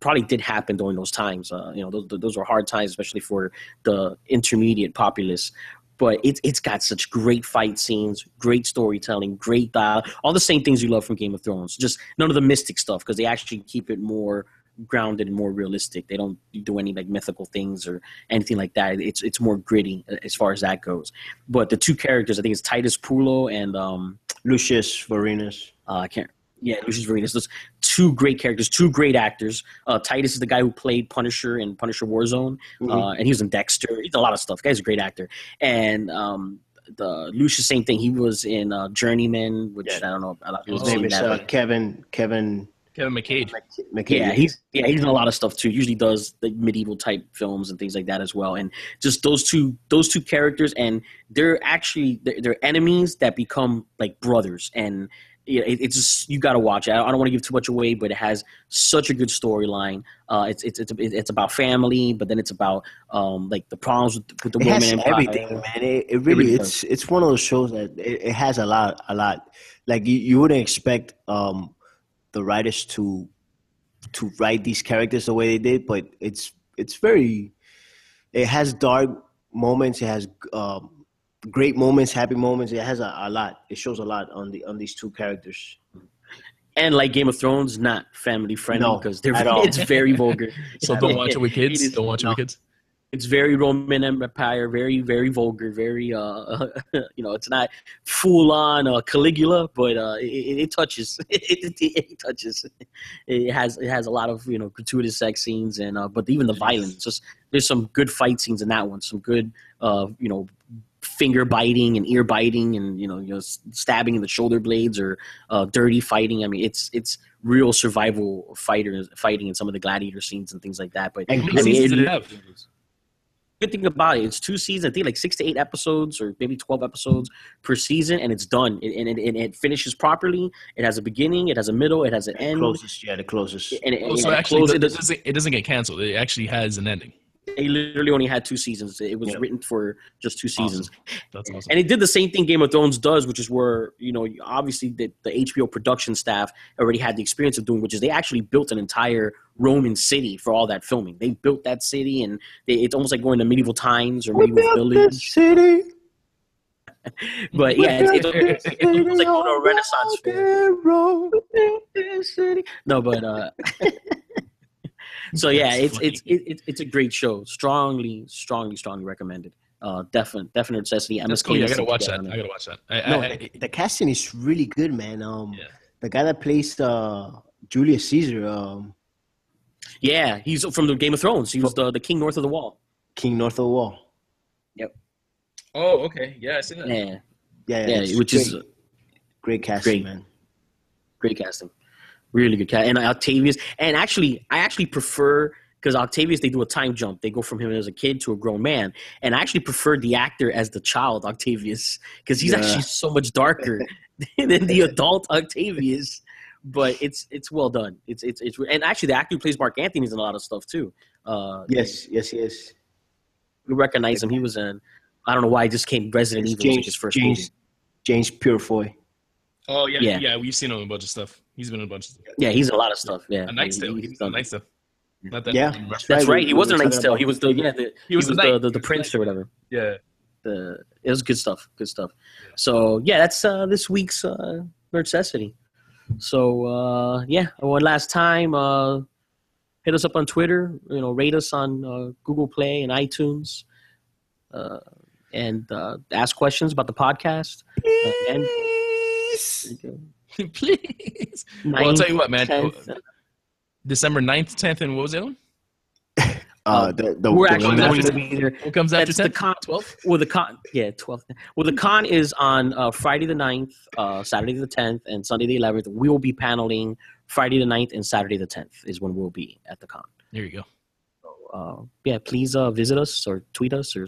probably did happen during those times. Uh, you know, those, those were hard times, especially for the intermediate populace. But it's it's got such great fight scenes, great storytelling, great dialogue, all the same things you love from Game of Thrones. Just none of the mystic stuff because they actually keep it more grounded and more realistic. They don't do any like mythical things or anything like that. It's it's more gritty uh, as far as that goes. But the two characters, I think it's Titus Pullo and um, Lucius Vorenus. uh, I can't. Yeah, Lucius Vorenus. Those two great characters, two great actors. Uh, Titus is the guy who played Punisher in Punisher Warzone, uh, and he was in Dexter. He's a lot of stuff. Guy's a great actor. And um, the Lucius, same thing. He was in uh, Journeyman, which Yeah. I don't know. A lot of people His name is that, uh, but- Kevin Kevin Kevin McCade. McKay. yeah, he's yeah he's in a lot of stuff too. Usually does the medieval type films and things like that as well. And just those two those two characters, and they're actually they're, they're enemies that become like brothers. And yeah, it, it's just you got to watch it. I don't want to give too much away, but it has such a good storyline. Uh, it's it's it's it's about family, but then it's about um like the problems with, with the it Empire. everything, man. It, it really, really it's it's one of those shows that it, it has a lot, a lot. Like you, you wouldn't expect um the writers to to write these characters the way they did, but it's it's very. It has dark moments. It has um, great moments, happy moments. It has a, a lot. It shows a lot on the on these two characters. And like Game of Thrones, not family friendly No, because they're at all. it's very vulgar. So don't watch it with kids. It is- Don't watch it with kids. it's very Roman Empire, very very vulgar, very uh, you know, it's not full on uh, Caligula, but uh, it, it, it touches, it, it, it touches. It has it has a lot of you know gratuitous sex scenes and uh, but even the violence, just there's some good fight scenes in that one, some good uh, you know finger biting and ear biting and you know you know stabbing in the shoulder blades or uh, dirty fighting. I mean, it's it's real survival fighters fighting in some of the gladiator scenes and things like that. But And I mean, it- it have? good thing about it, it's two seasons. I think like six to eight episodes, or maybe twelve episodes per season, and it's done. It, and it, it, it finishes properly. It has a beginning, it has a middle, it has an end, Closest, yeah, the closest. and it, Oh, and so it actually, closes- it it doesn't, it doesn't get canceled. It actually has an ending. They literally only had two seasons. It was Yeah. written for just two seasons. That's awesome. And it did the same thing Game of Thrones does, which is where, you know, obviously the, the HBO production staff already had the experience of doing, which is they actually built an entire Roman city for all that filming. They built that city and they, it's almost like going to medieval times or medieval village. city. But yeah, it's, it's, it's, almost like going to a Renaissance fair. No, but uh, so yeah, it's it's it's it's a great show. Strongly, strongly, strongly recommended. Uh, definite, definite necessity. That's MSK cool. Yeah, I gotta watch that. I gotta watch that. I, No, I, the, the casting is really good, man. Um, Yeah. the guy that plays uh, Julius Caesar, um, Yeah, he's from the Game of Thrones. He was the the king north of the wall. King North of the Wall. Yep. Oh, okay. Yeah, I see that. Yeah, Yeah, yeah, it's which great, is great casting, great. man. great casting, really good cast. And Octavius, and actually, I actually prefer because Octavius they do a time jump. They go from him as a kid to a grown man, and I actually prefer the actor as the child Octavius because he's Yeah. actually so much darker than the adult Octavius. But it's it's well done. It's it's it's and actually the actor who plays Mark Antony's in a lot of stuff too. Uh, Yes, yes, yes. we recognize him. He was in. I don't know why. He just came Resident It's Evil James, his first James, movie. James Purefoy. Oh yeah, Yeah. yeah, We've seen him in a bunch of stuff. He's been in a bunch of stuff. Yeah, he's a lot of stuff. Yeah, A Knight's He- Tale. he's He's done done- Knight's Tale. Not that. Yeah. That's Right, right. He we wasn't were a Knight's talking Tale. about- He was the yeah. The, He was the the, the, He the was the prince or whatever. Yeah. The it was good stuff. Good stuff. So yeah, that's uh, this week's uh, necessity. So uh, yeah, one last time, uh, hit us up on Twitter. You know, rate us on uh, Google Play and iTunes, uh, and uh, ask questions about the podcast. Uh, and Please. please. Well, I'll tell you what, man. 10th, December 9th, 10th, and what was the other one? Uh, the, the, We're the actually one going to be there. What comes after That's the 10? con. 12? Well, the con. Yeah, 12th. Well, the con is on uh, Friday the 9th, uh, Saturday the 10th, and Sunday the 11th. We will be paneling Friday the 9th and Saturday the 10th is when we'll be at the con. There you go. Uh, yeah, please uh, visit us or tweet us or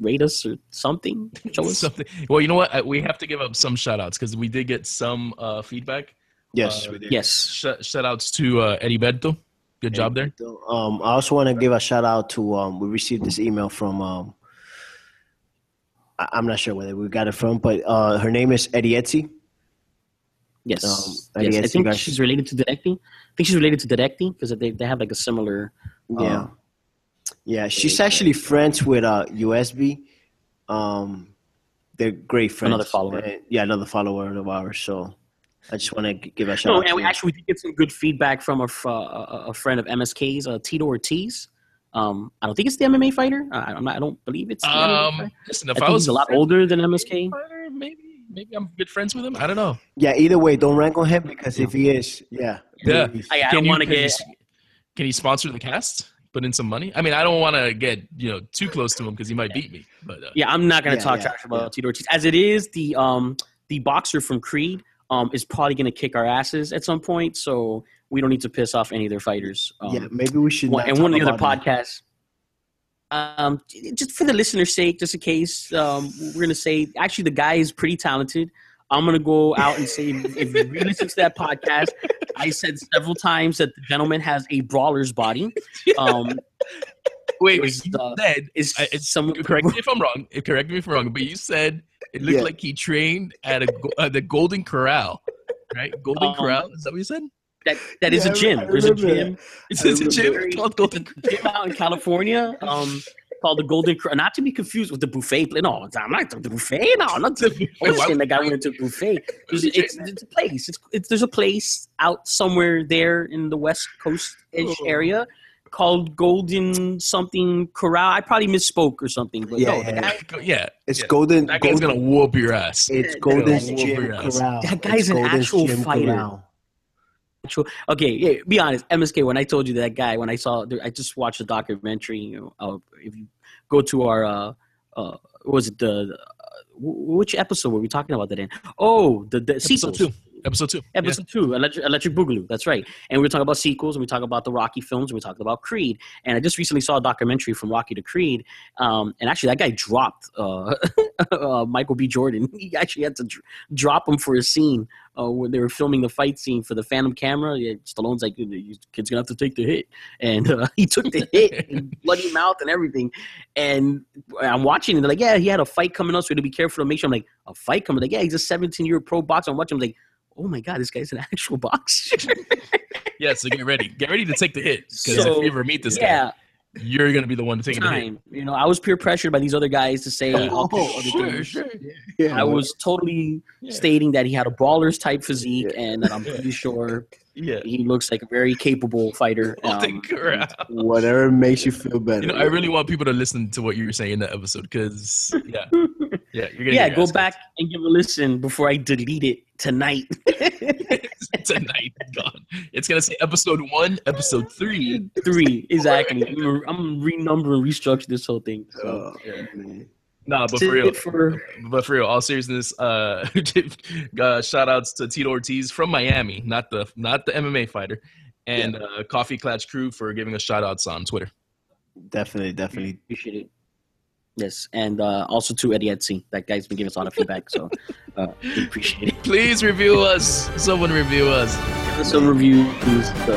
rate us or something. Show us. Something. Well, you know what? We have to give up some shout outs because we did get some uh, feedback. Yes, Uh, we did. Yes. Sh- shout outs to uh, Eddie Berto. Good job there. Um, I also want to give a shout out to um, we received this email from um, I- I'm not sure whether we got it from, but uh, her name is Eddie Etsy. Yes. Um, I yes. I think guys- she's related to directing. I think she's related to directing because they, they have like a similar. Yeah, uh, yeah. She's actually friends with uh, USB. Um, they're great friends. Another follower. And- yeah, another follower of ours. So I just want to give a shout No, out. and to we her. actually we did get some good feedback from a, f- uh, a, a friend of MSK's, uh, Tito Ortiz. Um, I don't think it's the MMA fighter. I, I'm not, I don't believe it's. The MMA Um, fighter. listen, if think I, was he's a lot older than MSK. fighter, maybe maybe I'm good friends with him. I don't know. yeah, either way, don't rank on him because if he is, yeah, Yeah. I, I don't want to get. Can he sponsor the cast? Put in some money. I mean, I don't want to get you know too close to him because he might beat me. But uh, Yeah, I'm not gonna Yeah, talk yeah, trash about Tito Ortiz. As it is, the um the boxer from Creed um is probably gonna kick our asses at some point. So we don't need to piss off any of their fighters. Um, yeah, maybe we should. one, not and one of the other about him. podcasts. Um, just for the listener's sake, just in case, um, we're gonna say actually the guy is pretty talented. I'm gonna go out and say if if you listen to that podcast, I said several times that the gentleman has a brawler's body. Um, wait, is, you uh, said is I- it's, some correct me if I'm wrong. Correct me if I'm wrong. But you said it looked Yeah. like he trained at a uh, the Golden Corral, right? Golden Um, Corral. Is that what you said? that that is Yeah, a I gym. There's a gym. It's, I it's a gym called Golden. gym out in California. Um, called the Golden. Cro- Not to be confused with the buffet. pla- No, I'm not the buffet. No, not the. Wait, I was why- saying the guy went into a buffet. It's, it's, it's a place. It's, it's there's a place out somewhere there in the West Coast ish Oh. area called Golden something Corral. I probably misspoke or something, but Yeah, no, yeah, guy, Go- yeah, It's yeah. golden. That guy's golden gonna whoop your ass. It's Golden Golden's yeah. Gym Wolverine. Corral. That guy's It's an Golden's actual Gym fighter. Corral. Actual. Okay, yeah, be honest. MSK. When I told you that guy, when I saw, I just watched the documentary. You know, uh, if you go to our, uh, uh, was it the, uh, which episode were we talking about that in? Oh, the, the Episode sequels. two. Episode two. Yeah. Episode two, Electric, Electric Boogaloo. That's right. And we were talking about sequels, and we talked about the Rocky films, and we talked about Creed. And I just recently saw a documentary from Rocky to Creed. Um, and actually, that guy dropped uh, uh, Michael B. Jordan. He actually had to dr- drop him for a scene uh, when they were filming the fight scene for the Phantom camera. Yeah, Stallone's like, "You kid's gonna have to take the hit," and uh, he took the hit, bloody mouth and everything. And I'm watching, and they're like, "Yeah, he had a fight coming up, so we had to be careful to make sure." I'm like, "A fight coming?" Like, "Yeah, he's a 17 year pro boxer." I'm watching. I'm like oh my god, this guy's an actual boxer. Yeah, so get ready. Get ready to take the hit. Because So, if you ever meet this yeah, guy, you're gonna be the one taking the hit. time. You know, I was peer pressured by these other guys to say Oh, all kinds of other Sure, things. sure. Yeah, I was totally Yeah. stating that he had a brawler's type physique, and that I'm pretty sure Yeah. he looks like a very capable fighter. Um, whatever makes you feel better. You know, I really want people to listen to what you were saying in that episode because, yeah, yeah, you're gonna yeah, go back and give a listen before I delete it tonight. Kicked. tonight. Gone. It's gonna say episode one, episode three. Three, exactly. I'm gonna- I'm gonna renumber and restructure this whole thing. So. Oh, Yeah. Nah, but for real, for but for real, all seriousness, uh, uh shout outs to Tito Ortiz from Miami, not the not the MMA fighter, and uh, Coffee Clutch Crew for giving us shout outs on Twitter. Definitely, definitely. appreciate it. Yes, and uh, also to Eddie Etsy. That guy's been giving us a lot of feedback, so uh, we appreciate it. Please review us. Someone review us. Give us some reviews. So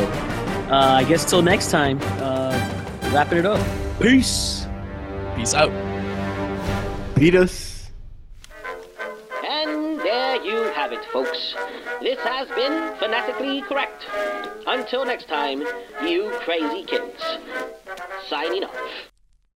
uh, I guess till next time, uh, wrapping it up. Peace. Peace out. Peters. And there you have it, folks. This has been Fanatically Correct. Until next time, you crazy kids. Signing off.